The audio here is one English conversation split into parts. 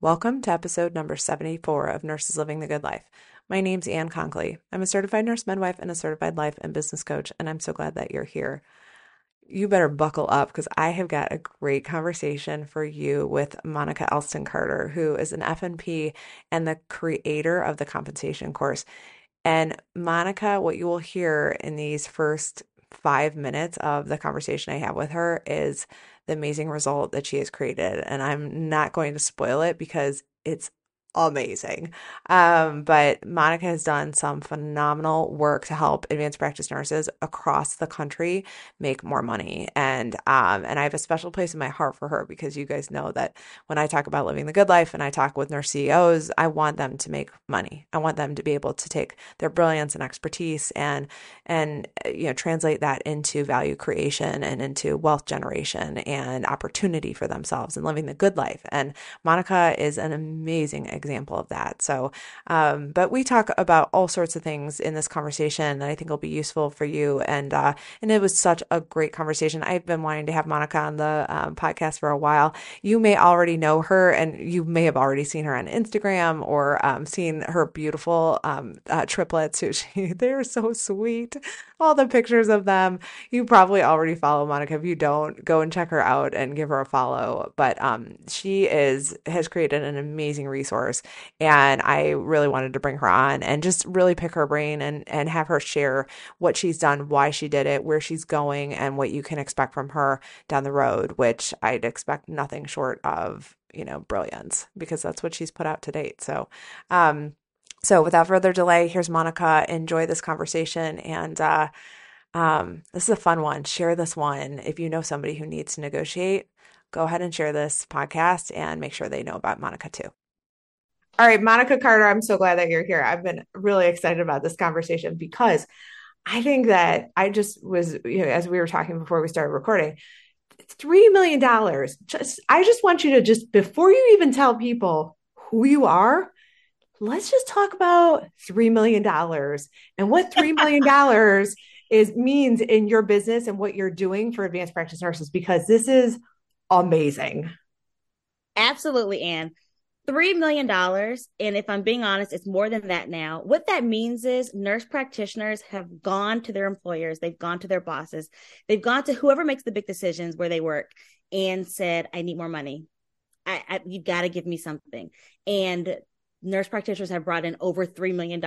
Welcome to episode number 74 of Nurses Living the Good Life. My name's Ann Conkley. I'm a certified nurse midwife and a certified life and business coach, and I'm so glad that you're here. You better buckle up because I have got a great conversation for you with Monica Elston Carter, who is an FNP and the creator of the compensation course. And Monica, what you will hear in these first five minutes of the conversation I have with her is the amazing result that she has created. And I'm not going to spoil it because it's amazing. Um, but Monica has done some phenomenal work to help advanced practice nurses across the country make more money. And um, and I have a special place in my heart for her because you guys know that when I talk about living the good life and I talk with nurse CEOs, I want them to make money. I want them to be able to take their brilliance and expertise and and you know translate that into value creation and into wealth generation and opportunity for themselves and living the good life. And Monica is an amazing example of that. So, um, but we talk about all sorts of things in this conversation that I think will be useful for you. And uh, and it was such a great conversation. I've been wanting to have Monica on the um, podcast for a while. You may already know her, and you may have already seen her on Instagram or um, seen her beautiful um, uh, triplets. Who she they're so sweet. All the pictures of them. You probably already follow Monica. If you don't, go and check her out and give her a follow. But um, she is has created an amazing resource and I really wanted to bring her on and just really pick her brain and, and have her share what she's done, why she did it, where she's going, and what you can expect from her down the road, which I'd expect nothing short of, you know, brilliance because that's what she's put out to date. So, um, so without further delay, here's Monica. Enjoy this conversation and, uh, um, this is a fun one. Share this one. If you know somebody who needs to negotiate, go ahead and share this podcast and make sure they know about Monica too. All right, Monica Carter, I'm so glad that you're here. I've been really excited about this conversation because I think that I just was, you know, as we were talking before we started recording, $3 million. Just, I just want you to just, before you even tell people who you are, let's just talk about $3 million and what $3 million is means in your business and what you're doing for advanced practice nurses, because this is amazing. Absolutely, Ann. $3 million. And if I'm being honest, it's more than that now. What that means is nurse practitioners have gone to their employers, they've gone to their bosses, they've gone to whoever makes the big decisions where they work and said, I need more money. I, I you've got to give me something. And nurse practitioners have brought in over $3 million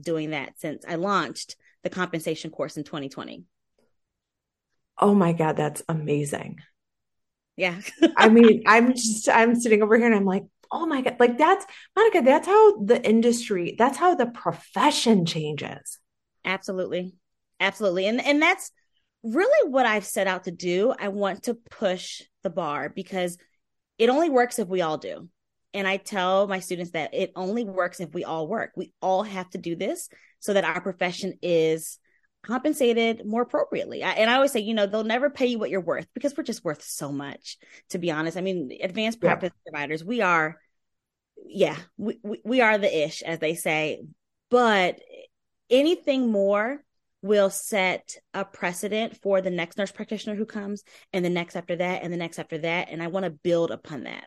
doing that since I launched the compensation course in 2020. Oh my God, that's amazing. Yeah. I mean, I'm just, I'm sitting over here and I'm like, oh my God, like that's Monica, that's how the industry, that's how the profession changes. Absolutely. Absolutely. And and that's really what I've set out to do. I want to push the bar because it only works if we all do. And I tell my students that it only works if we all work. We all have to do this so that our profession is compensated more appropriately. I, and I always say, you know, they'll never pay you what you're worth because we're just worth so much, to be honest. I mean, advanced practice yeah. providers, we are, yeah, we, we, we are the ish, as they say. But anything more will set a precedent for the next nurse practitioner who comes and the next after that and the next after that. And I want to build upon that.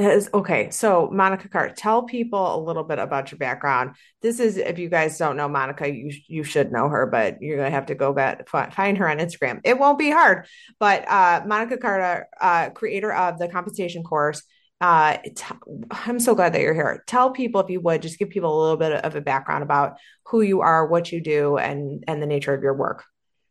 Okay, so Monica Cart, tell people a little bit about your background. This is, if you guys don't know Monica, you you should know her, but you're gonna have to go back find her on Instagram. It won't be hard. But uh, Monica Carter, uh, creator of the compensation course. Uh, t- I'm so glad that you're here. Tell people if you would just give people a little bit of a background about who you are, what you do, and and the nature of your work.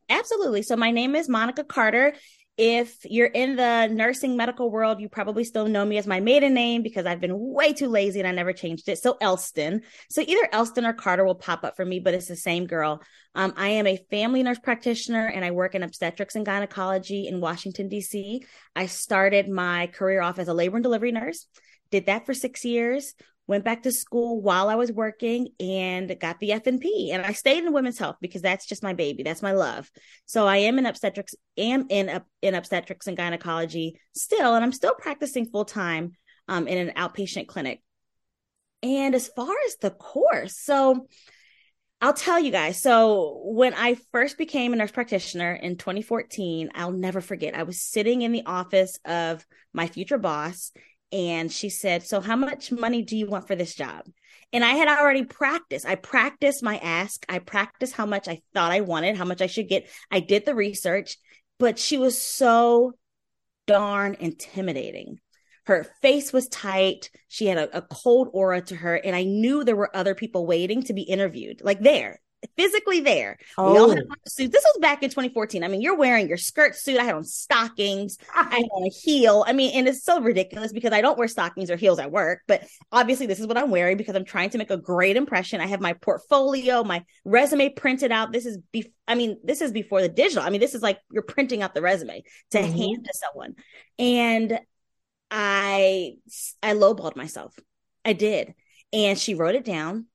Absolutely. So my name is Monica Carter if you're in the nursing medical world, you probably still know me as my maiden name because I've been way too lazy and I never changed it. So Elston. So either Elston or Carter will pop up for me, but it's the same girl. Um, I am a family nurse practitioner and I work in obstetrics and gynecology in Washington, D.C. I started my career off as a labor and delivery nurse, did that for six years, went back to school while I was working and got the FNP. And I stayed in women's health because that's just my baby. That's my love. So I am in obstetrics, am in in obstetrics and gynecology still, and I'm still practicing full time um, in an outpatient clinic. And as far as the course, so I'll tell you guys. So when I first became a nurse practitioner in 2014, I'll never forget. I was sitting in the office of my future boss and she said, So, how much money do you want for this job? And I had already practiced. I practiced my ask. I practiced how much I thought I wanted, how much I should get. I did the research, but she was so darn intimidating. Her face was tight. She had a, a cold aura to her. And I knew there were other people waiting to be interviewed, like there physically there. Oh. We all had oh. suits. This was back in 2014. I mean, you're wearing your skirt suit. I had on stockings. I had on a heel. I mean, and it's so ridiculous because I don't wear stockings or heels at work, but obviously this is what I'm wearing because I'm trying to make a great impression. I have my portfolio, my resume printed out. This is be I mean, this is before the digital. I mean, this is like you're printing out the resume to mm-hmm. hand to someone. And I I lowballed myself. I did. And she wrote it down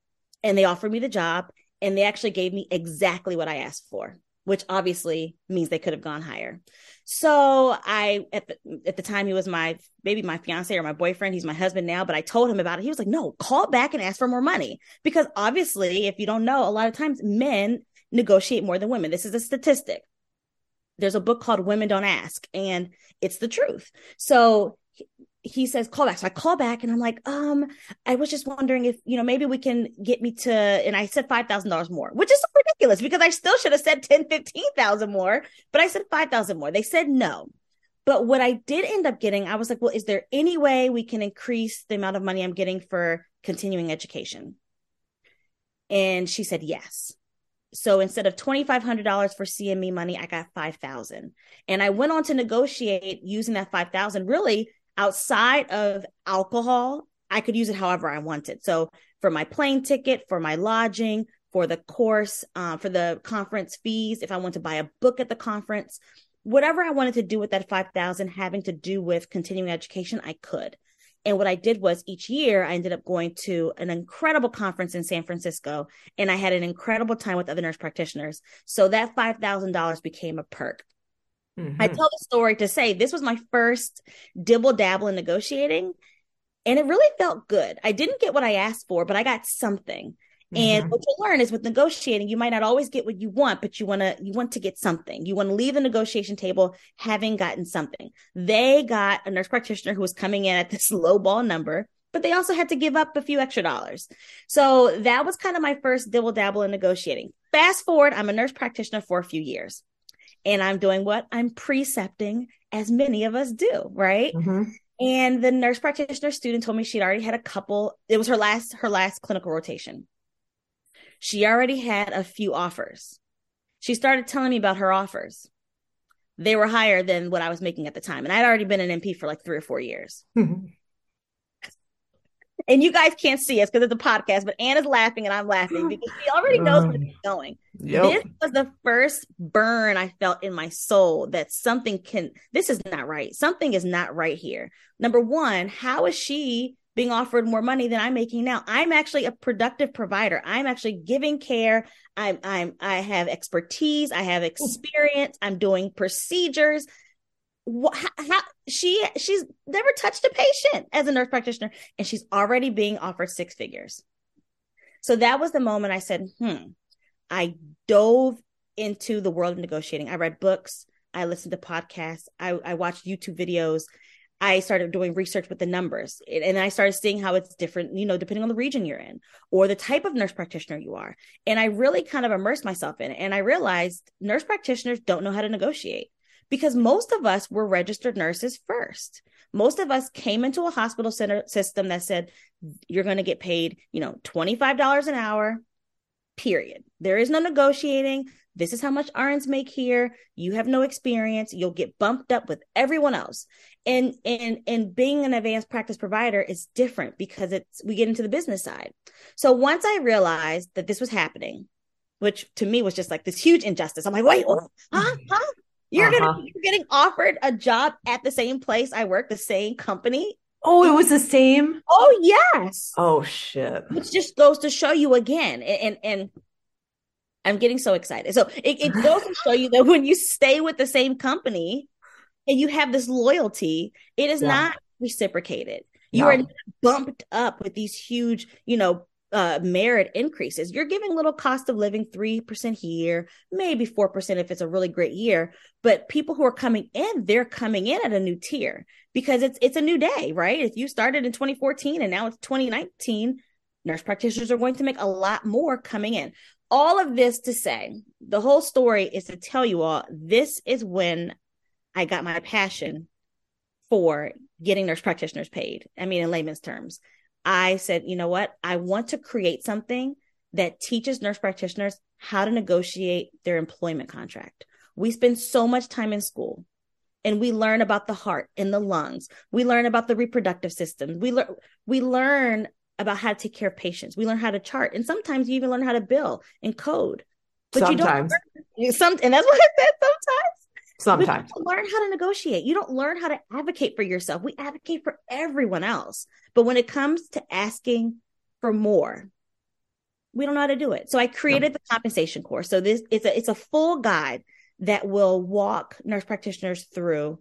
and they offered me the job and they actually gave me exactly what I asked for, which obviously means they could have gone higher. So I at the at the time he was my maybe my fiance or my boyfriend. He's my husband now, but I told him about it. He was like, "No, call back and ask for more money." Because obviously, if you don't know, a lot of times men negotiate more than women. This is a statistic. There's a book called Women Don't Ask, and it's the truth. So he says call back. So I call back and I'm like, um, I was just wondering if, you know, maybe we can get me to, and I said $5,000 more, which is ridiculous because I still should have said 10, 15,000 more, but I said 5,000 more. They said no. But what I did end up getting, I was like, well, is there any way we can increase the amount of money I'm getting for continuing education? And she said yes. So instead of $2,500 for CME money, I got 5,000. And I went on to negotiate using that 5,000 really outside of alcohol, I could use it however I wanted. So for my plane ticket, for my lodging, for the course, uh, for the conference fees, if I want to buy a book at the conference, whatever I wanted to do with that 5,000 having to do with continuing education, I could. And what I did was each year I ended up going to an incredible conference in San Francisco and I had an incredible time with other nurse practitioners. So that $5,000 became a perk. Mm-hmm. I tell the story to say this was my first dibble dabble in negotiating, and it really felt good. I didn't get what I asked for, but I got something. Mm-hmm. And what you learn is with negotiating, you might not always get what you want, but you want to you want to get something. You want to leave the negotiation table having gotten something. They got a nurse practitioner who was coming in at this low ball number, but they also had to give up a few extra dollars. So that was kind of my first dibble dabble in negotiating. Fast forward, I'm a nurse practitioner for a few years and I'm doing what? I'm precepting, as many of us do, right? Mm-hmm. And the nurse practitioner student told me she'd already had a couple. It was her last her last clinical rotation. She already had a few offers. She started telling me about her offers. They were higher than what I was making at the time, and I'd already been an NP for like three or four years. And you guys can't see us because it's a podcast, but Anna's laughing and I'm laughing because she already knows where it's going. Yep. This was the first burn I felt in my soul that something can, this is not right. Something is not right here. Number one, how is she being offered more money than I'm making now? I'm actually a productive provider. I'm actually giving care. I'm, I'm, I have expertise. I have experience. I'm doing procedures how, how, she she's never touched a patient as a nurse practitioner and she's already being offered six figures. So that was the moment i said hmm i dove into the world of negotiating. I read books. I listened to podcasts. I, I watched youtube videos. I started doing research with the numbers and i started seeing how it's different you know depending on the region you're in or the type of nurse practitioner you are. And i really kind of immersed myself in it and i realized nurse practitioners don't know how to negotiate because most of us were registered nurses first. Most of us came into a hospital center system that said you're going to get paid, you know, $25 an hour, period. There is no negotiating. This is how much RNs make here. You have no experience. You'll get bumped up with everyone else. And and and being an advanced practice provider is different because it's we get into the business side. So once I realized that this was happening, which to me was just like this huge injustice. I'm like, wait, huh? Huh? You're uh-huh. gonna you're getting offered a job at the same place I work, the same company. Oh, it was the same. Oh yes. Oh shit. Which just goes to show you again, and and, and I'm getting so excited. So it, it goes to show you that when you stay with the same company and you have this loyalty, it is yeah. not reciprocated. You no. are bumped up with these huge, you know, uh, merit increases. You're giving little cost of living 3% here, maybe 4% if it's a really great year. But people who are coming in, they're coming in at a new tier because it's it's a new day, right? If you started in 2014 and now it's 2019, nurse practitioners are going to make a lot more coming in. All of this to say, the whole story is to tell you all this is when I got my passion for getting nurse practitioners paid. I mean, in layman's terms I said, you know what? I want to create something that teaches nurse practitioners how to negotiate their employment contract. We spend so much time in school and we learn about the heart and the lungs. We learn about the reproductive system. We learn we learn about how to take care of patients. We learn how to chart, and sometimes you even learn how to bill and code. But sometimes. you don't some, and that's what I said. Sometimes Sometimes. learn how to negotiate. You don't learn how to advocate for yourself. We advocate for everyone else. But when it comes to asking for more, we don't know how to do it. So I created no. the compensation course. So this it's a it's a full guide that will walk nurse practitioners through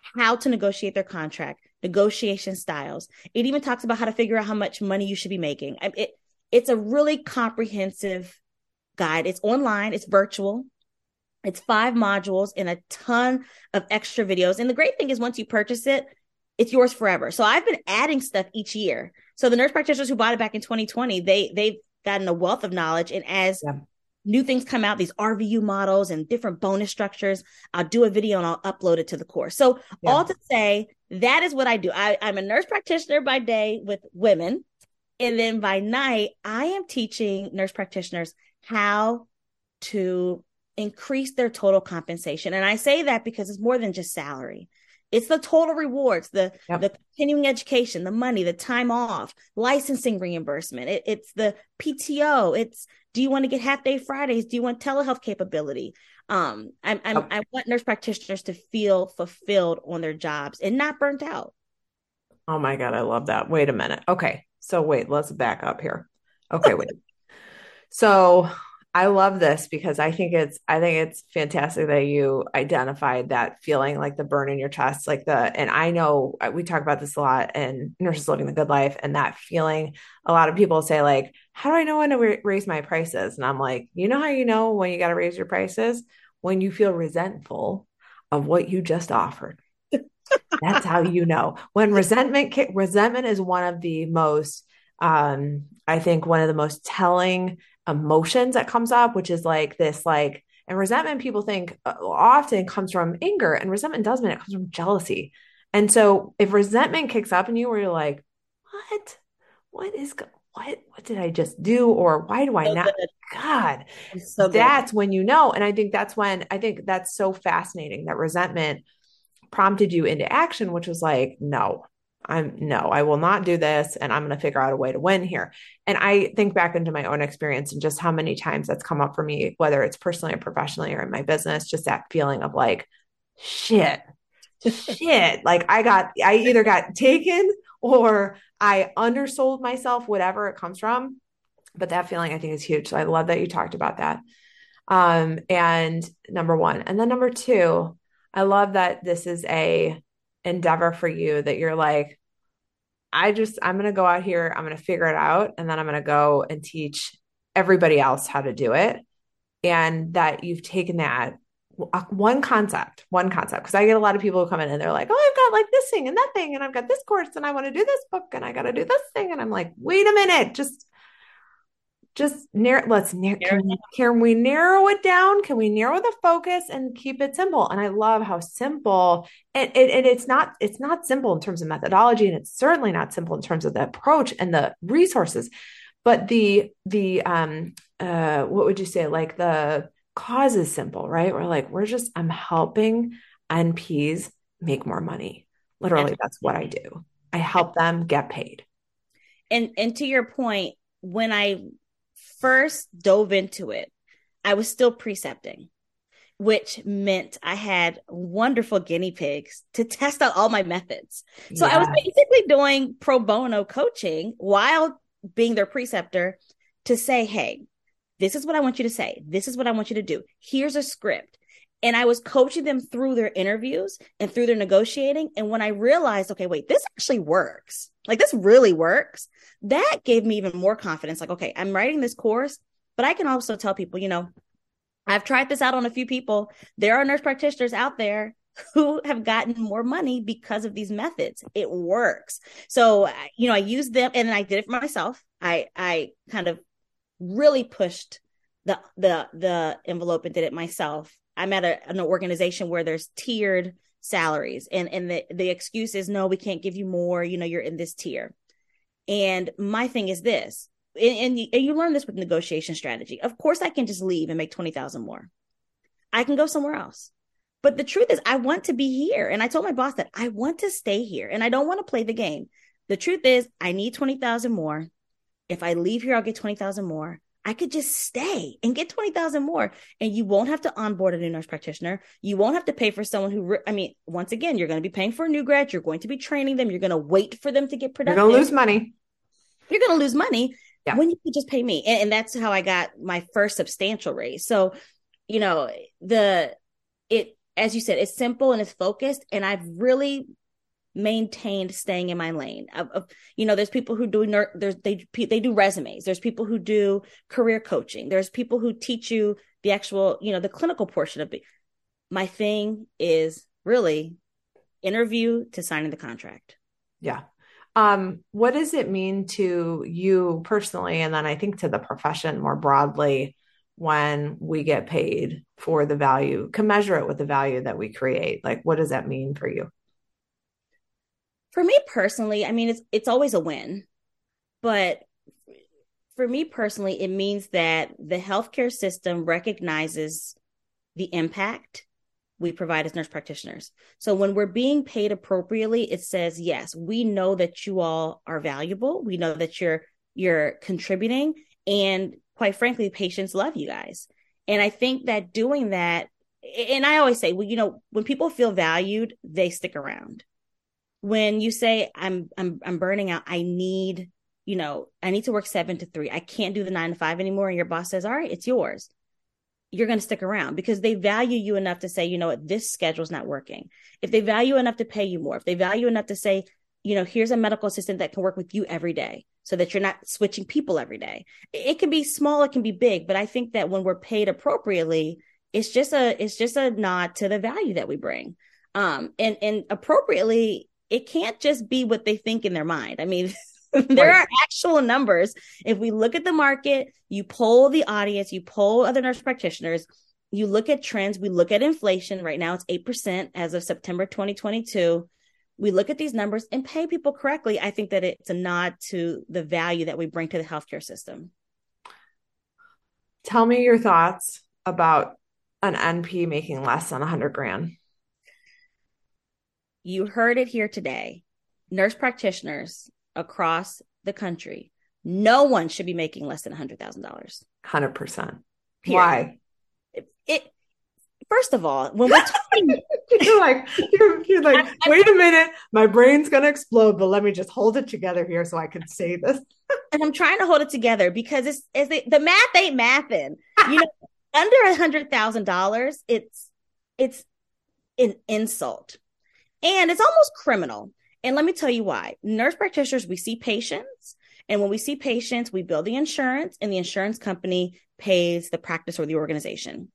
how to negotiate their contract, negotiation styles. It even talks about how to figure out how much money you should be making. It, it's a really comprehensive guide. It's online, it's virtual. It's five modules and a ton of extra videos. And the great thing is, once you purchase it, it's yours forever. So I've been adding stuff each year. So the nurse practitioners who bought it back in 2020, they they've gotten a wealth of knowledge. And as yeah. new things come out, these RVU models and different bonus structures, I'll do a video and I'll upload it to the course. So yeah. all to say, that is what I do. I, I'm a nurse practitioner by day with women. And then by night, I am teaching nurse practitioners how to increase their total compensation. And I say that because it's more than just salary. It's the total rewards, the yep. the continuing education, the money, the time off, licensing reimbursement. It, it's the PTO. It's do you want to get half day Fridays? Do you want telehealth capability? Um, I'm, I'm I want nurse practitioners to feel fulfilled on their jobs and not burnt out. Oh my god, I love that. Wait a minute. Okay, so wait, let's back up here. Okay, wait. so I love this because I think it's I think it's fantastic that you identified that feeling like the burn in your chest, like the and I know uh, we talk about this a lot in nurses living the good life and that feeling. A lot of people say like, "How do I know when to raise my prices?" And I'm like, you know how you know when you got to raise your prices when you feel resentful of what you just offered. That's how you know when resentment resentment is one of the most um, I think one of the most telling emotions that comes up, which is like this, like, and resentment people think uh, often comes from anger, and resentment doesn't, it comes from jealousy. And so if resentment kicks up in you where you're like, what? What is what what did I just do? Or why do I so not good. God? So that's good. when you know. And I think that's when I think that's so fascinating that resentment prompted you into action, which was like, no, I'm no, I will not do this. And I'm going to figure out a way to win here. And I think back into my own experience and just how many times that's come up for me, whether it's personally or professionally or in my business, just that feeling of like, shit, shit. Like I got, I either got taken or I undersold myself, whatever it comes from. But that feeling I think is huge. So I love that you talked about that. Um, and number one. And then number two, I love that this is a endeavor for you that you're like, I just, I'm going to go out here, I'm going to figure it out, and then I'm going to go and teach everybody else how to do it. And that you've taken that uh, one concept, one concept. Cause I get a lot of people who come in and they're like, oh, I've got like this thing and that thing, and I've got this course, and I want to do this book, and I got to do this thing. And I'm like, wait a minute, just just narrow let's narrow can, we, can we narrow it down? Can we narrow the focus and keep it simple? And i love how simple and, and, and it's not it's not simple in terms of methodology and it's certainly not simple in terms of the approach and the resources. But the the um uh what would you say? Like the cause is simple right? We're like we're just i'm helping nps make more money. Literally that's what i do. I help them get paid. And and to your point when I first dove into it, I was still precepting, which meant I had wonderful guinea pigs to test out all my methods. So I was basically doing pro bono coaching while being their preceptor to say, hey, this is what I want you to say. This is what I want you to do. Here's a script. And I was coaching them through their interviews and through their negotiating. And when I realized, okay, wait, this actually works, like this really works, that gave me even more confidence. Like, okay, I'm writing this course, but I can also tell people, you know, I've tried this out on a few people. There are nurse practitioners out there who have gotten more money because of these methods. It works. So, you know, I used them and I did it for myself. I I kind of really pushed the the the envelope and did it myself I'm at a, an organization where there's tiered salaries and and the the excuse is no we can't give you more. You know you're in this tier. And my thing is this and, and, you, and you learn this with negotiation strategy. Of course i can just leave and make 20000 more. I can go somewhere else. But the truth is i want to be here. And i told my boss that i want to stay here and i don't want to play the game. The truth is i need 20000 more. If i leave here i'll get 20000 more I could just stay and get 20,000 more and you won't have to onboard a new nurse practitioner. You won't have to pay for someone who, re- I mean, once again, you're going to be paying for a new grad. You're going to be training them. You're going to wait for them to get productive. You're going to lose money. You're going to lose money yeah. when you could just pay me. And, and that's how I got my first substantial raise. So, you know, the, it, as you said, it's simple and it's focused. And I've really maintained staying in my lane. Of, of, you know, there's people who do ner- there's they they do resumes. There's people who do career coaching. There's people who teach you the actual, you know, the clinical portion of it. My thing is really interview to signing the contract. Yeah. Um, what does it mean to you personally, and then I think to the profession more broadly, when we get paid for the value, can measure it with the value that we create? Like, what does that mean for you? For me personally, I mean, it's it's always a win, but for me personally, it means that the healthcare system recognizes the impact we provide as nurse practitioners. So when we're being paid appropriately, it says, yes, we know that you all are valuable. We know that you're you're contributing and quite frankly, patients love you guys. And I think that doing that and I always say, well, you know, when people feel valued, they stick around when you say i'm i'm i'm burning out i need you know i need to work 7 to 3 i can't do the 9 to 5 anymore. And your boss says all right it's yours. You're going to stick around because they value you enough to say you know what? This schedule's not working. If they value enough to pay you more if they value enough to say you know here's a medical assistant that can work with you every day so that you're not switching people every day. It can be small it can be big but i think that when we're paid appropriately it's just a it's just a nod to the value that we bring. Um and and appropriately it can't just be what they think in their mind. I mean, there are actual numbers. If we look at the market, you poll the audience, you poll other nurse practitioners, you look at trends, we look at inflation. Right now it's 8% as of September 2022. We look at these numbers and pay people correctly. I think that it's a nod to the value that we bring to the healthcare system. Tell me your thoughts about an NP making less than 100 grand. You heard it here today. Nurse practitioners across the country, no one should be making less than $100,000. 100%. Why? It, it, first of all, when we're talking, you're like, you're, you're like, I, wait a minute, my brain's gonna explode, but let me just hold it together here so I can say this. and I'm trying to hold it together because it's, it's the, the math ain't mathing. You know, under a hundred thousand dollars, it's it's an insult and it's almost criminal. And let me tell you why. Nurse practitioners, we see patients. And when we see patients, we bill the insurance, and the insurance company pays the practice or the organization.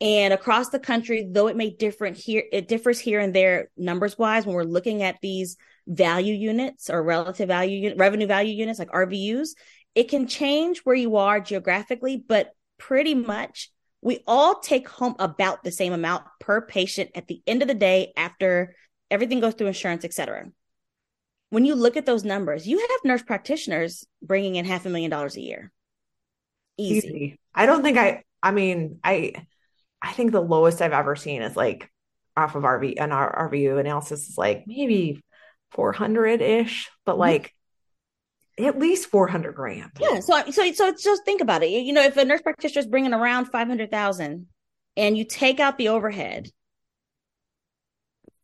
And across the country, though it may differ here, it differs here and there numbers wise when we're looking at these value units or relative value revenue value units like RVUs. It can change where you are geographically, but pretty much we all take home about the same amount per patient at the end of the day after everything goes through insurance, etc. When you look at those numbers, you have nurse practitioners bringing in half a million dollars a year. Easy. Easy. I don't think I. I mean, I. I think the lowest I've ever seen is like off of RV and our RVU analysis is like maybe 400 ish, but mm-hmm. like at least 400 grand. Yeah. So, so, so just think about it. You know, if a nurse practitioner is bringing around 500,000 and you take out the overhead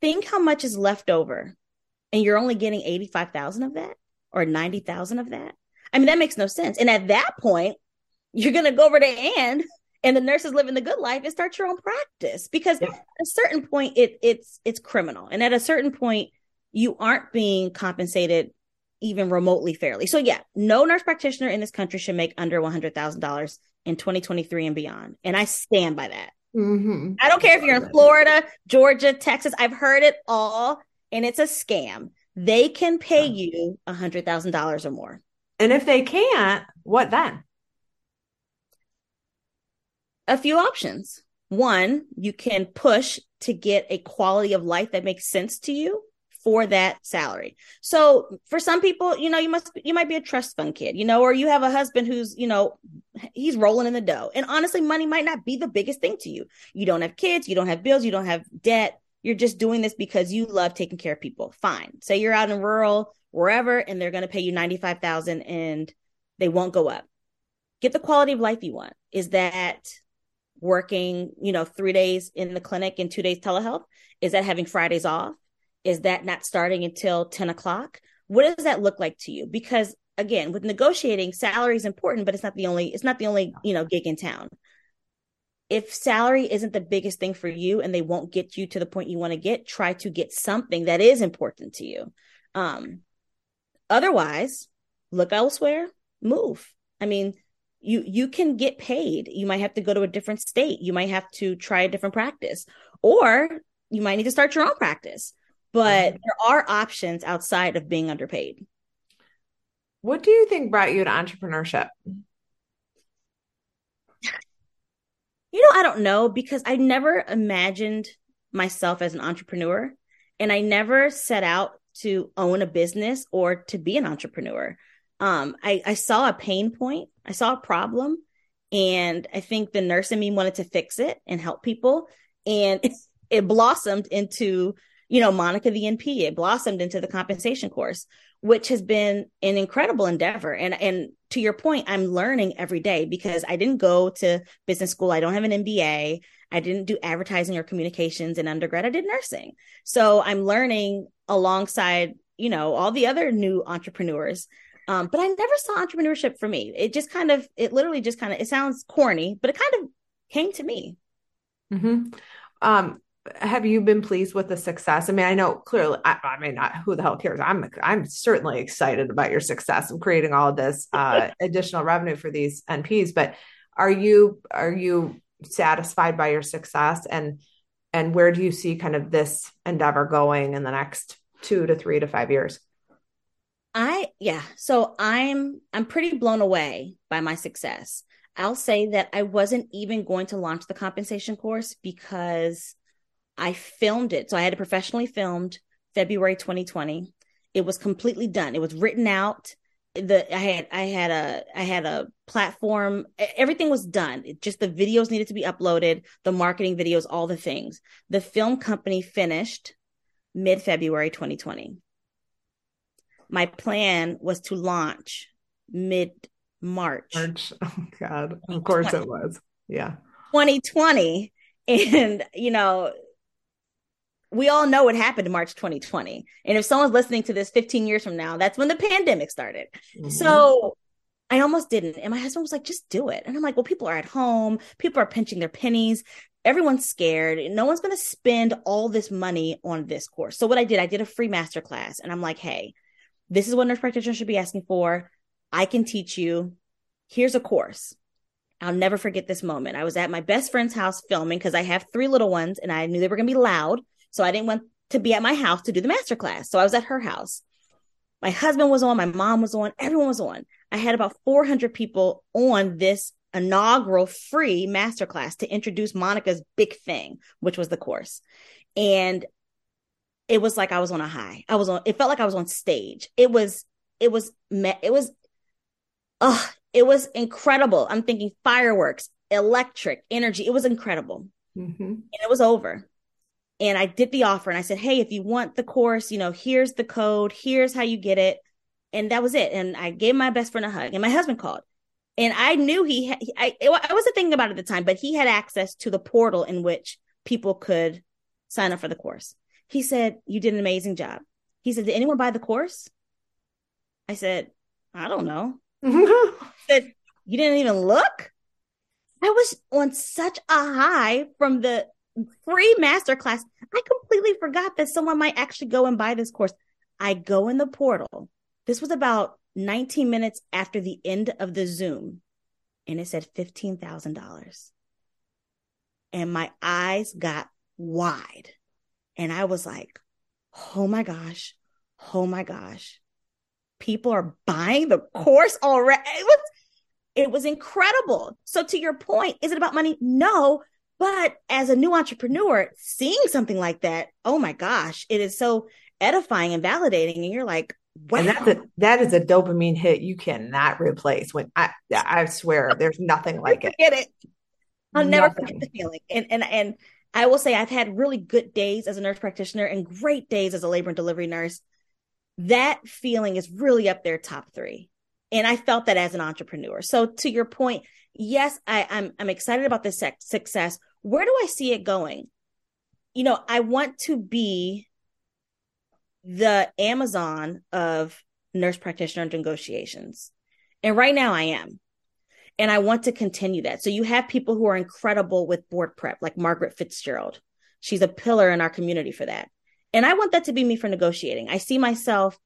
think how much is left over and you're only getting 85,000 of that or 90,000 of that. I mean, that makes no sense. And at that point, you're going to go over to Ann and the nurses living the good life and start your own practice because yeah. at a certain point it it's it's criminal and at a certain point you aren't being compensated even remotely fairly so yeah no nurse practitioner in this country should make under $100000 in 2023 and beyond and i stand by that mm-hmm. i don't care if you're in florida georgia texas i've heard it all and it's a scam. They can pay you a $100000 or more. And if they can't what then? A few options. One, you can push to get a quality of life that makes sense to you for that salary. So for some people, you know, you must you might be a trust fund kid, you know, or you have a husband who's, you know, he's rolling in the dough. And honestly, money might not be the biggest thing to you. You don't have kids, you don't have bills, you don't have debt. You're just doing this because you love taking care of people. Fine. Say you're out in rural wherever and they're going to pay you 95,000 and they won't go up. Get the quality of life you want. Is that working, you know, three days in the clinic and two days telehealth? Is that having Fridays off? Is that not starting until 10 o'clock? What does that look like to you? Because again, with negotiating, salary is important, but it's not the only, it's not the only, you know, gig in town. If salary isn't the biggest thing for you and they won't get you to the point you want to get, try to get something that is important to you. Um, otherwise, look elsewhere, move. I mean, you you can get paid you might have to go to a different state you might have to try a different practice or you might need to start your own practice but mm-hmm. there are options outside of being underpaid what do you think brought you to entrepreneurship you know i don't know because i never imagined myself as an entrepreneur and i never set out to own a business or to be an entrepreneur um, I, I saw a pain point, I saw a problem, and I think the nurse in me wanted to fix it and help people. And it, it blossomed into, you know, Monica the NP. It blossomed into the compensation course, which has been an incredible endeavor. And and to your point, I'm learning every day because I didn't go to business school. I don't have an MBA. I didn't do advertising or communications in undergrad. I did nursing. So I'm learning alongside, you know, all the other new entrepreneurs um, but I never saw entrepreneurship for me. It just kind of, it literally just kind of, it sounds corny, but it kind of came to me. Mm-hmm. Um, have you been pleased with the success? I mean, I know clearly. I, I, mean, not who the hell cares? I'm I'm certainly excited about your success of creating all of this uh, additional revenue for these NPs. But are you are you satisfied by your success and and where do you see kind of this endeavor going in the next two to three to five years? I yeah, so I'm I'm pretty blown away by my success. I'll say that I wasn't even going to launch the compensation course because I filmed it. So I had it professionally filmed February 2020. It was completely done. It was written out. The I had I had a I had a platform. Everything was done. It just the videos needed to be uploaded, the marketing videos, all the things. The film company finished mid February 2020 my plan was to launch mid March. March. Oh God. Of course it was. Yeah. 2020. And, you know, we all know what happened in March 2020. And if someone's listening to this 15 years from now, that's when the pandemic started. Mm-hmm. So I almost didn't. And my husband was like, just do it. And I'm like, well, people are at home, people are pinching their pennies. Everyone's scared. No one's going to spend all this money on this course. So what I did, I did a free masterclass and I'm like, hey, this is what nurse practitioners should be asking for. I can teach you. Here's a course. I'll never forget this moment. I was at my best friend's house filming because I have three little ones and I knew they were going to be loud. So I didn't want to be at my house to do the master class. So I was at her house. My husband was on, my mom was on, everyone was on. I had about 400 people on this inaugural free masterclass to introduce Monica's big thing, which was the course. And it was like I was on a high. I was on, it felt like I was on stage. It was, it was, it was, oh, it was incredible. I'm thinking fireworks, electric energy. It was incredible. Mm-hmm. And it was over. And I did the offer and I said, Hey, if you want the course, you know, here's the code, here's how you get it. And that was it. And I gave my best friend a hug and my husband called. And I knew he, had, I, I wasn't thinking about it at the time, but he had access to the portal in which people could sign up for the course. He said, You did an amazing job. He said, Did anyone buy the course? I said, I don't know. said, You didn't even look? I was on such a high from the free masterclass. I completely forgot that someone might actually go and buy this course. I go in the portal. This was about 19 minutes after the end of the Zoom, and it said $15,000. And my eyes got wide. And I was like, oh my gosh, oh my gosh. People are buying the course already. It was, it was incredible. So, to your point, is it about money? No. But as a new entrepreneur, seeing something like that, oh my gosh, it is so edifying and validating. And you're like, wow. And that's a, that is a dopamine hit you cannot replace. When I, I swear, there's nothing like it. Get it? I'll never forget the feeling. And and and I will say I've had really good days as a nurse practitioner and great days as a labor and delivery nurse. That feeling is really up there top three. And I felt that as an entrepreneur. So to your point, yes, I, I'm I'm excited about this success. Where do I see it going? You know, I want to be the Amazon of nurse practitioner negotiations. And right now I am. And I want to continue that. So you have people who are incredible with board prep, like Margaret Fitzgerald. She's a pillar in our community for that. And I want that to be me for negotiating. I see myself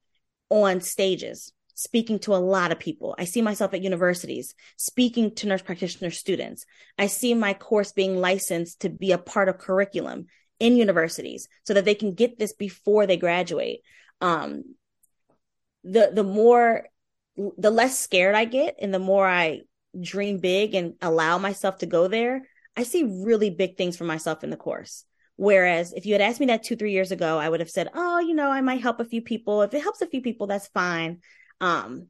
on stages speaking to a lot of people. I see myself at universities speaking to nurse practitioner students. I see my course being licensed to be a part of curriculum in universities so that they can get this before they graduate. Um, the the more the less scared I get and the more I dream big and allow myself to go there, I see really big things for myself in the course. Whereas if you had asked me that two, three years ago, I would have said, Oh, you know, I might help a few people. If it helps a few people, that's fine. Um,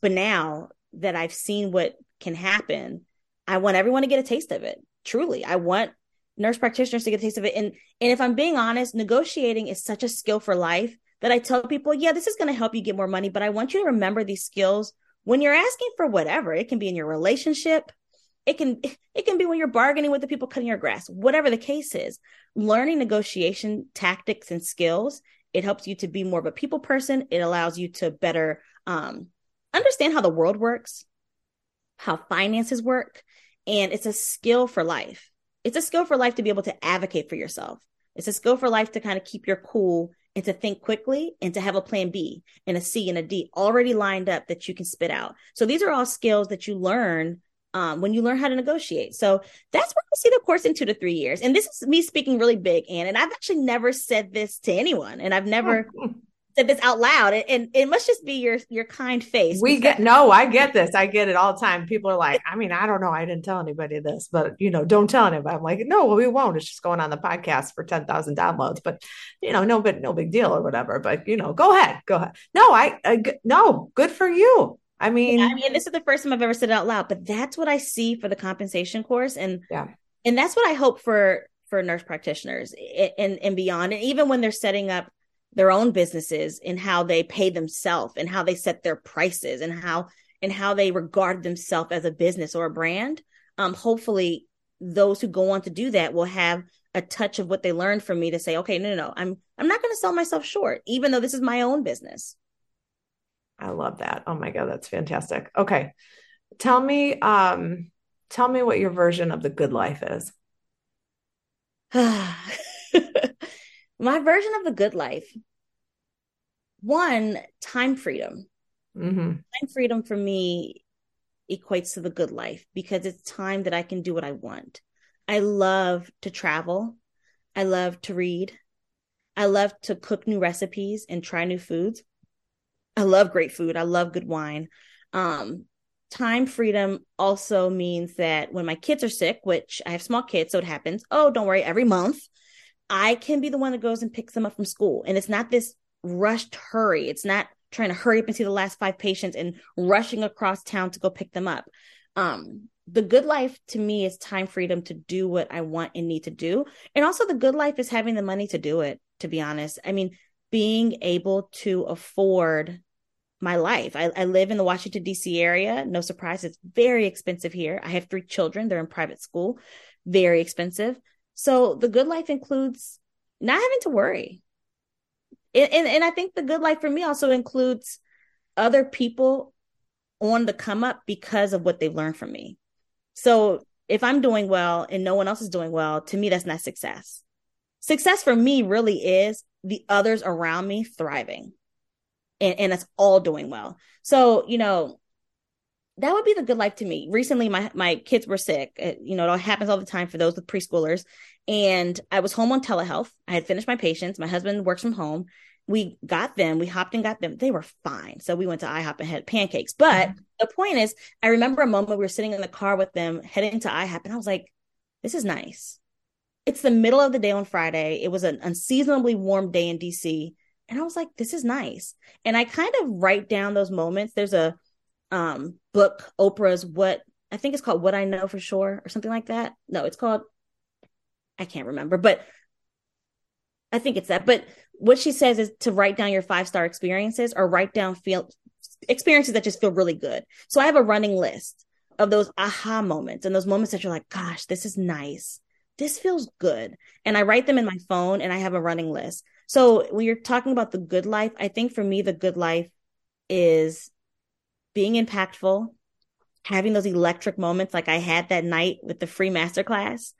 but now that I've seen what can happen, I want everyone to get a taste of it. Truly. I want nurse practitioners to get a taste of it. And and if I'm being honest, negotiating is such a skill for life that I tell people, yeah, this is going to help you get more money, but I want you to remember these skills when you're asking for whatever. It can be in your relationship, it can it can be when you're bargaining with the people cutting your grass, whatever the case is. Learning negotiation tactics and skills, it helps you to be more of a people person. It allows you to better um, understand how the world works, how finances work, and it's a skill for life it's a skill for life to be able to advocate for yourself. It's a skill for life to kind of keep your cool and to think quickly and to have a plan B and a C and a D already lined up that you can spit out. So these are all skills that you learn um, when you learn how to negotiate. So that's where I see the course in two to three years. And this is me speaking really big, Ann. And I've actually never said this to anyone, and I've never said this out loud and it must just be your your kind face we get no i get this. I get it all the time. People are like i mean i don't know. I didn't tell anybody this but you know don't tell anybody. I'm like no well, we won't. It's just going on the podcast for 10,000 downloads but you know no but no big deal or whatever but you know go ahead go ahead. No i, I no good for you. I mean, yeah, I mean, this is the first time I've ever said it out loud, but that's what I see for the compensation course, and yeah, and that's what I hope for for nurse practitioners and and beyond, and even when they're setting up their own businesses and how they pay themselves and how they set their prices and how and how they regard themselves as a business or a brand. Um hopefully those who go on to do that will have a touch of what they learned from me to say okay no no no i'm i'm not going to sell myself short even though this is my own business. I love that. Oh my god that's fantastic. Okay. Tell me um tell me what your version of the good life is my version of the good life one time freedom. Mm-hmm. time freedom for me equates to the good life because it's time that i can do what i want. I love to travel. I love to read. I love to cook new recipes and try new foods. I love great food. I love good wine. Um, time freedom also means that when my kids are sick which i have small kids so it happens. Oh don't worry. Every month I can be the one that goes and picks them up from school. And it's not this rushed hurry. It's not trying to hurry up and see the last five patients and rushing across town to go pick them up. Um, the good life to me is time freedom to do what I want and need to do. And also the good life is having the money to do it, to be honest. I mean, being able to afford my life. I, I live in the Washington, D.C. area. No surprise, it's very expensive here. I have three children, they're in private school, very expensive. So the good life includes not having to worry. And, and, and I think the good life for me also includes other people on the come up because of what they've learned from me. So if I'm doing well and no one else is doing well, to me, that's not success. Success for me really is the others around me thriving and, and it's all doing well. So, you know, that would be the good life to me. Recently, my my kids were sick. It, you know, it all happens all the time for those with preschoolers. And I was home on telehealth. I had finished my patients. My husband works from home. We got them. We hopped and got them. They were fine. So we went to IHOP and had pancakes. But mm-hmm. the point is, I remember a moment we were sitting in the car with them heading to IHOP, and I was like, "This is nice." It's the middle of the day on Friday. It was an unseasonably warm day in DC, and I was like, "This is nice." And I kind of write down those moments. There's a um book Oprah's what I think it's called What I Know for Sure or something like that. No, it's called I can't remember, but I think it's that. But what she says is to write down your five star experiences or write down feel experiences that just feel really good. So I have a running list of those aha moments and those moments that you're like, gosh, this is nice. This feels good. And I write them in my phone and I have a running list. So when you're talking about the good life, I think for me, the good life is being impactful, having those electric moments like I had that night with the free masterclass,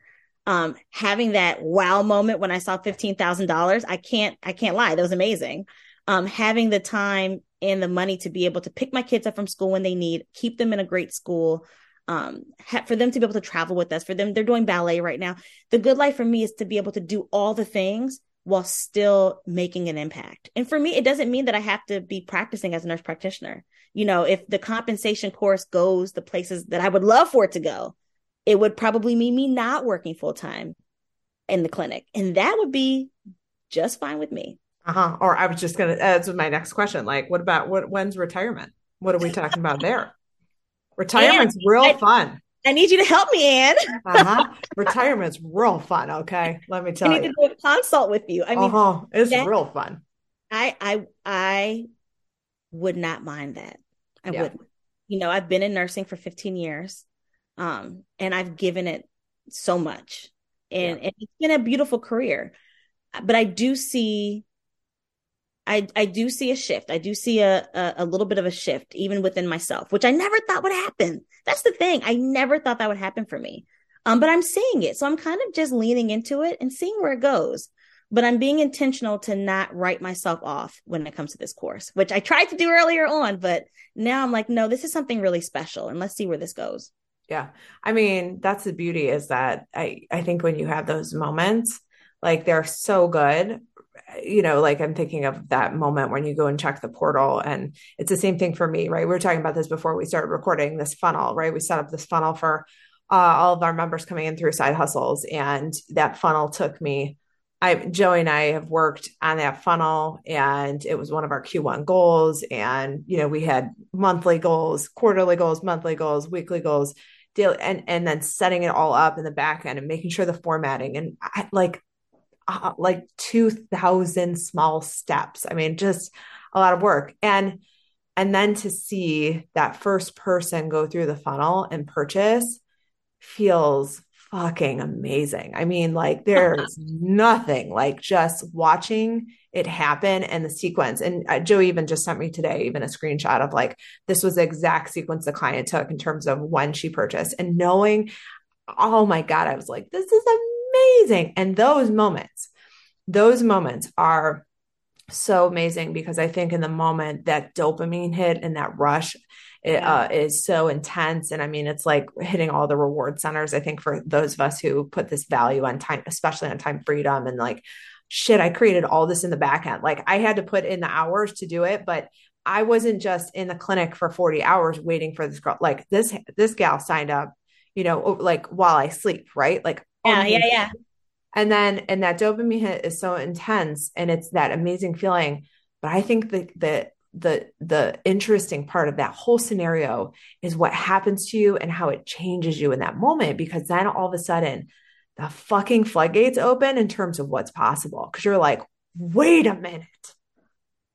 um, having that wow moment when I saw $15,000. I can't, I can't lie. That was amazing. Um, having the time and the money to be able to pick my kids up from school when they need, keep them in a great school, um, ha- for them to be able to travel with us, for them, they're doing ballet right now. The good life for me is to be able to do all the things while still making an impact. And for me, it doesn't mean that I have to be practicing as a nurse practitioner. You know, if the compensation course goes the places that I would love for it to go, it would probably mean me not working full time in the clinic. And that would be just fine with me. Uh-huh. Or I was just gonna that's my next question. Like, what about what when's retirement? What are we talking about there? Retirement's real I, fun. I need you to help me, Ann. uh-huh. Retirement's real fun. Okay, let me tell you. I need you. to do a consult with you. I mean, uh-huh. it's that, real fun. I I I would not mind that. I yeah. wouldn't. You know, I've been in nursing for 15 years, um, and I've given it so much, and, yeah. and it's been a beautiful career. But I do see I, I do see a shift. I do see a, a, a little bit of a shift even within myself, which I never thought would happen. That's the thing. I never thought that would happen for me. Um, but I'm seeing it. So I'm kind of just leaning into it and seeing where it goes. But I'm being intentional to not write myself off when it comes to this course, which I tried to do earlier on, but now I'm like, no, this is something really special and let's see where this goes. Yeah. I mean, that's the beauty is that I, I think when you have those moments, like they're so good you know, like I'm thinking of that moment when you go and check the portal. And it's the same thing for me, right? We were talking about this before we started recording this funnel, right? We set up this funnel for uh, all of our members coming in through side hustles. And that funnel took me. I, Joey and I have worked on that funnel and it was one of our Q1 goals. And, you know, we had monthly goals, quarterly goals, monthly goals, weekly goals, daily, and, and then setting it all up in the back end and making sure the formatting and I, like uh, like 2000 small steps i mean just a lot of work and and then to see that first person go through the funnel and purchase feels fucking amazing i mean like there's nothing like just watching it happen and the sequence and uh, joe even just sent me today even a screenshot of like this was the exact sequence the client took in terms of when she purchased and knowing oh my god i was like this is amazing. And those moments, those moments are so amazing because I think in the moment that dopamine hit and that rush it, yeah. uh, is so intense. And I mean, it's like hitting all the reward centers. I think for those of us who put this value on time, especially on time freedom and like, shit, I created all this in the back end. Like I had to put in the hours to do it, but I wasn't just in the clinic for 40 hours waiting for this girl. Like this, this gal signed up, you know, like while I sleep, right? Like yeah, yeah, yeah. And then, and that dopamine hit is so intense and it's that amazing feeling. But I think the, the, the the interesting part of that whole scenario is what happens to you and how it changes you in that moment because then all of a sudden the fucking floodgates open in terms of what's possible. Because you're like wait a minute.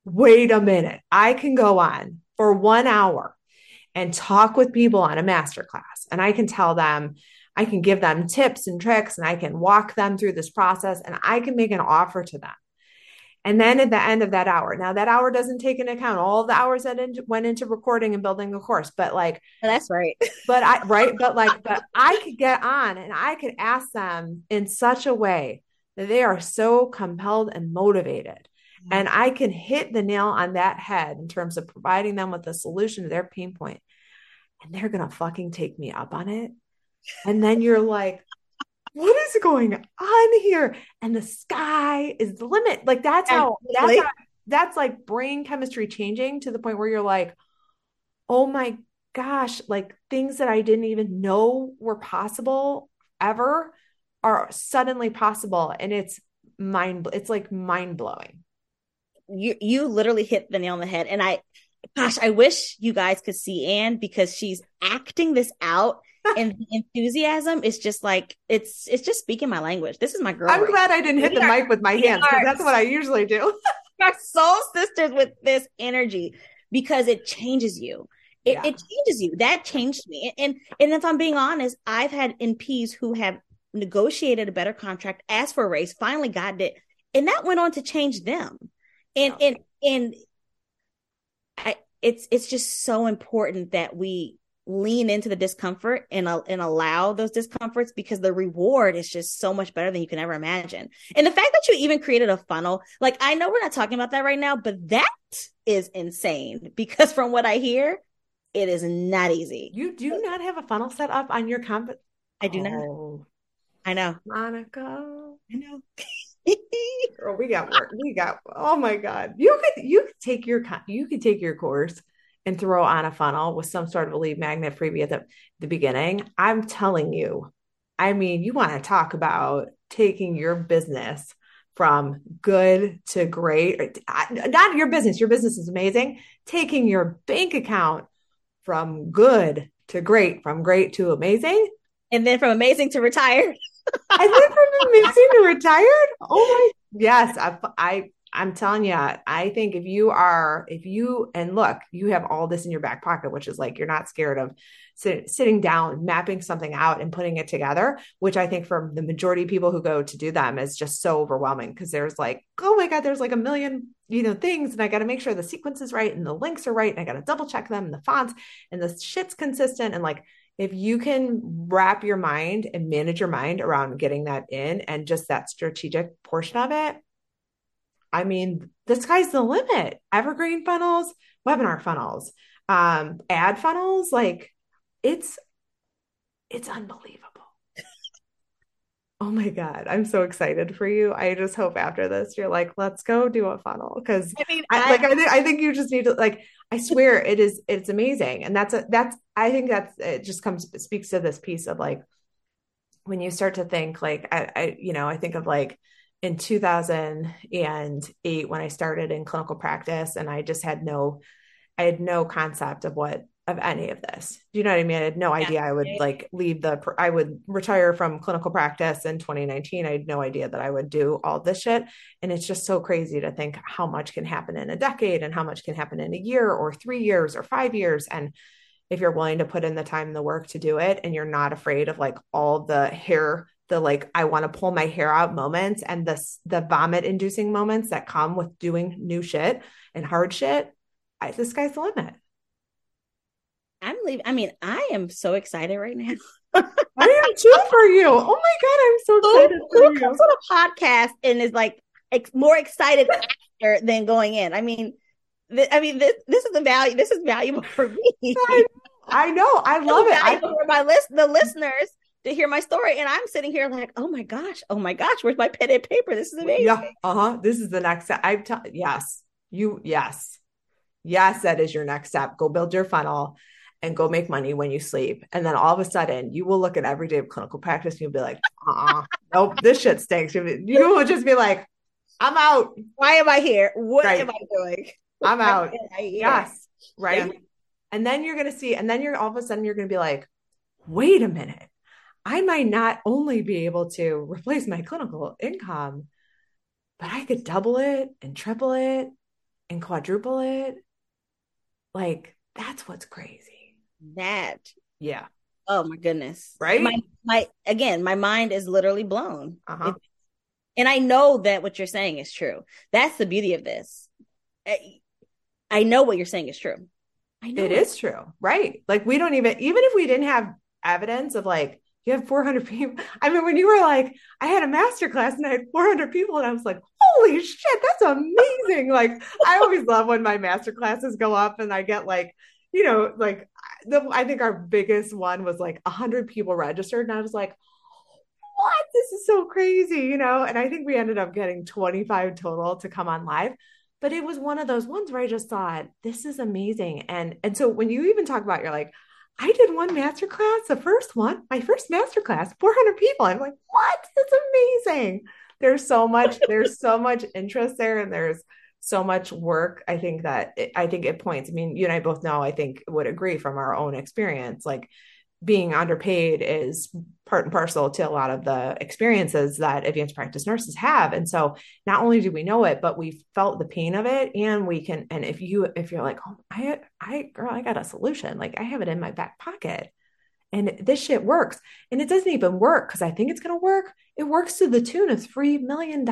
Wait a minute. I can go on for 1 hour and talk with people on a masterclass and i can tell them I can give them tips and tricks and I can walk them through this process and I can make an offer to them. And then at the end of that hour, now that hour doesn't take into account all the hours that in, went into recording and building the course, but like, that's right. but I, right. But like, but I could get on and I could ask them in such a way that they are so compelled and motivated. Mm-hmm. And I can hit the nail on that head in terms of providing them with a solution to their pain point. And they're going to fucking take me up on it. And then you're like, what is going on here? And the sky is the limit. Like that's how that's how, that's like brain chemistry changing to the point where you're like, oh my gosh, like things that I didn't even know were possible ever are suddenly possible. And it's mind it's like mind blowing. You you literally hit the nail on the head. And I gosh, I wish you guys could see Ann because she's acting this out and the enthusiasm is just like it's it's just speaking my language. This is my girl. I'm right glad I didn't hit the are, mic with my hands because that's what I usually do. our soul sisters with this energy because it changes you. It, yeah. it changes you. That changed me. And, and if I'm being honest, I've had NPs who have negotiated a better contract, asked for a raise, finally got it, and that went on to change them. And yeah. and and I, it's it's just so important that we lean into the discomfort and uh, and allow those discomforts because the reward is just so much better than you can ever imagine. And the fact that you even created a funnel, like I know we're not talking about that right now, but that is insane because from what I hear, it is not easy. You do not have a funnel set up on your comp. I do oh. not. I know, Monica. I know. Girl, we got work. We got. Oh my god, you could you could take your you could take your course and throw on a funnel with some sort of a lead magnet freebie at the, the beginning, I'm telling you, I mean, you want to talk about taking your business from good to great, not your business, your business is amazing, taking your bank account from good to great, from great to amazing. And then from amazing to retired. and then from amazing to retired. Oh my, yes, I, I I'm telling you, I think if you are, if you, and look, you have all this in your back pocket, which is like you're not scared of sit, sitting down, mapping something out and putting it together, which I think for the majority of people who go to do them is just so overwhelming because there's like, oh my God, there's like a million, you know, things. And I got to make sure the sequence is right and the links are right. And I got to double check them and the fonts and the shit's consistent. And like, if you can wrap your mind and manage your mind around getting that in and just that strategic portion of it, I mean, the sky's the limit. Evergreen funnels, webinar funnels, um, ad funnels, like it's it's unbelievable. oh my God. I'm so excited for you. I just hope after this you're like, let's go do a funnel. Cause I mean, I, I, like I think I think you just need to like I swear it is it's amazing. And that's a that's I think that's it just comes speaks to this piece of like when you start to think like I, I you know, I think of like in 2008 when I started in clinical practice and I just had no I had no concept of what of any of this. Do you know what I mean? I had no idea I would like leave the I would retire from clinical practice in 2019. I had no idea that I would do all this shit and it's just so crazy to think how much can happen in a decade and how much can happen in a year or 3 years or 5 years and if you're willing to put in the time and the work to do it and you're not afraid of like all the hair the like I want to pull my hair out moments and the the vomit inducing moments that come with doing new shit and hard shit, I, the sky's the limit. I'm leaving. I mean, I am so excited right now. I am too for you. Oh my god, I'm so excited who, who comes on a podcast and is like ex- more excited after than going in? I mean, th- I mean this this is the value. This is valuable for me. I, I know. I love it. I, for my list, the listeners to hear my story. And I'm sitting here like, oh my gosh, oh my gosh, where's my pen and paper? This is amazing. Yeah. Uh-huh. This is the next step. I'm telling yes. You yes. Yes, that is your next step. Go build your funnel and go make money when you sleep. And then all of a sudden you will look at every day of clinical practice and you'll be like, uh-uh, nope, this shit stinks. You will just be like, I'm out. Why am I here? What right. am I doing? I'm out. Yes. Right. Yeah. And then you're going to see, and then you're all of a sudden you're going to be like, wait a minute. I might not only be able to replace my clinical income, but I could double it and triple it and quadruple it. Like that's what's crazy. That yeah. Oh my goodness. Right. My my again, my mind is literally blown. Uh-huh. And I know that what you're saying is true. That's the beauty of this. I know what you're saying is true. I know it, it is true. Right. Like we don't even even if we didn't have evidence of like you have 400 people. I mean, when you were like, I had a master class and I had 400 people, and I was like, holy shit, that's amazing. like, I always love when my master classes go up and I get like, you know, like the, I think our biggest one was like 100 people registered. And I was like, what? This is so crazy, you know? And I think we ended up getting 25 total to come on live. But it was one of those ones where I just thought, this is amazing. And and so when you even talk about you're like, I did one master class, the first one, my first master class, 400 people. I'm like, what? It's amazing. There's so much, there's so much interest there, and there's so much work. I think that it, I think it points. I mean, you and I both know, I think would agree from our own experience. Like being underpaid is part and parcel to a lot of the experiences that advanced practice nurses have. And so not only do we know it but we felt the pain of it. And we can and if you if you're like oh i i girl i got a solution. Like i have it in my back pocket. And this shit works. And it doesn't even work because i think it's going to work. It works to the tune of $3 million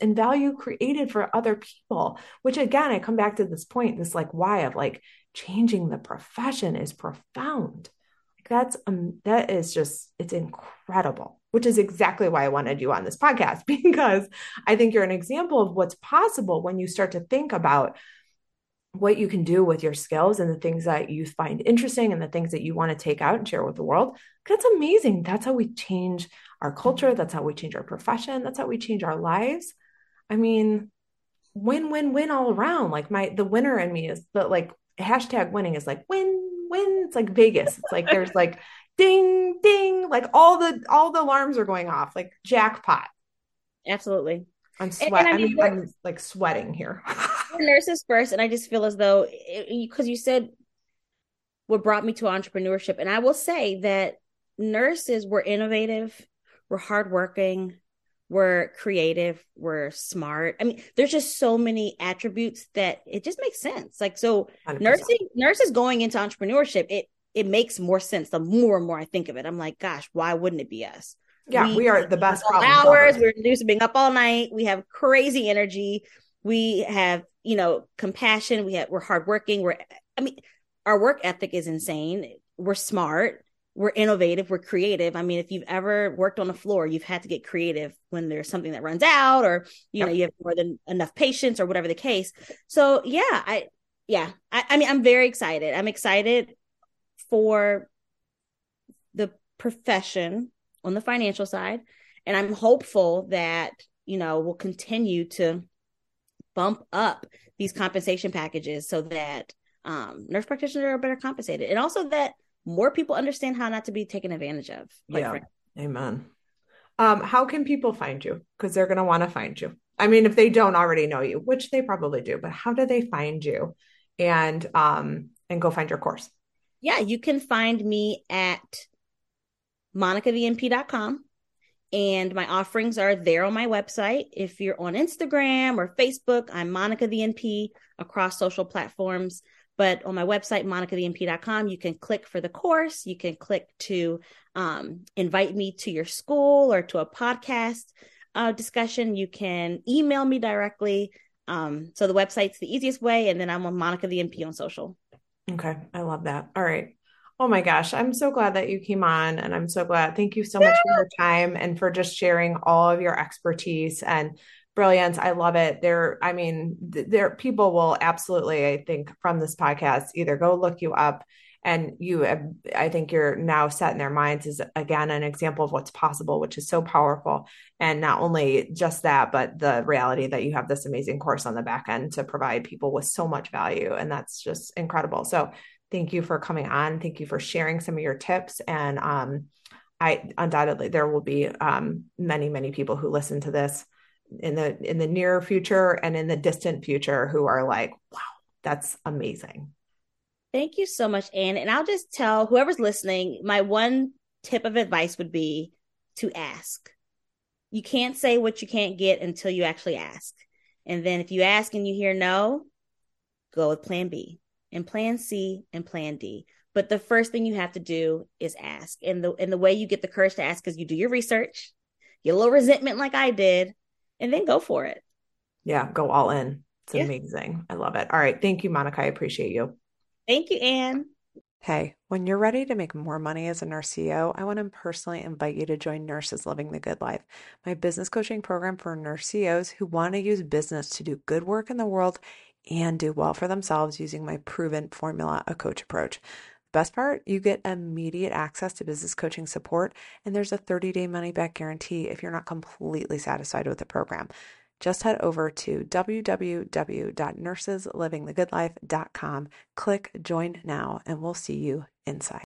in value created for other people which again i come back to this point this like why of like changing the profession is profound that's um, that is just it's incredible which is exactly why i wanted you on this podcast because i think you're an example of what's possible when you start to think about what you can do with your skills and the things that you find interesting and the things that you want to take out and share with the world. That's amazing. That's how we change our culture. That's how we change our profession. That's how we change our lives. I mean win win win all around. Like my the winner in me is but like hashtag winning is like win win. It's like Vegas. It's like there's like ding, ding, like all the all the alarms are going off, like jackpot. Absolutely. I'm sweating. I mean, I am like sweating here. nurses first, and I just feel as though eh, eh, because you said what brought me to entrepreneurship, and I will say that nurses were innovative, were hardworking, were creative, were smart. I mean, there's just so many attributes that it just makes sense. Like so 100%. nursing nurses going into entrepreneurship, it it makes more sense the more and more I think of it. I'm like, gosh, why wouldn't it be us? Yeah, we, we are the best hours. We're used to being up all night. We have crazy energy. We have, you know, compassion. We have we're hardworking. We're I mean, our work ethic is insane. We're smart we're innovative, we're creative. I mean, if you've ever worked on a floor, you've had to get creative when there's something that runs out or you yep. know, you have more than enough patients or whatever the case. So yeah, I yeah, I, I mean I'm very excited. I'm excited for the profession on the financial side. And I'm hopeful that, you know, we'll continue to bump up these compensation packages so that um, nurse practitioners are better compensated. And also that more people understand how not to be taken advantage of. Yeah. Friends. Amen. Um, how can people find you? Because they're going to want to find you. I mean, if they don't already know you, which they probably do, but how do they find you and um and go find your course? Yeah, you can find me at monicathenp.com and my offerings are there on my website. If you're on Instagram or Facebook, I'm Monica the NP across social platforms. But on my website, monicathenp.com, you can click for the course. You can click to um, invite me to your school or to a podcast uh, discussion. You can email me directly. Um, so the website's the easiest way. And then I'm on Monica the NP on social. Okay. I love that. All right. Oh my gosh. I'm so glad that you came on. And I'm so glad. Thank you so much for your time and for just sharing all of your expertise and brilliant. I love it. There, I mean, there people will absolutely, I think, from this podcast, either go look you up and you i think you're now set in their minds is again an example of what's possible which is so powerful. And not only just that but the reality that you have this amazing course on the back end to provide people with so much value. And that's just incredible. So thank you for coming on. Thank you for sharing some of your tips. And um, i undoubtedly there will be um, many many people who listen to this in the in the near future and in the distant future who are like, wow, that's amazing. Thank you so much, Ann. And I'll just tell whoever's listening, my one tip of advice would be to ask. You can't say what you can't get until you actually ask. And then if you ask and you hear no, go with plan B and plan C and plan D. But the first thing you have to do is ask. And the and the way you get the courage to ask is you do your research, get a little resentment like I did, and then go for it. Yeah, go all in. It's Yeah. amazing. I love it. All right. Thank you, Monica. I appreciate you. Thank you, Ann. Hey, when you're ready to make more money as a nurse CEO, I want to personally invite you to join Nurses Living the Good Life, my business coaching program for nurse CEOs who want to use business to do good work in the world and do well for themselves using my proven formula, a coach approach. Best part, you get immediate access to business coaching support, and there's a 30 day money back guarantee if you're not completely satisfied with the program. Just head over to www.nurseslivingthegoodlife.com, click join now, and we'll see you inside.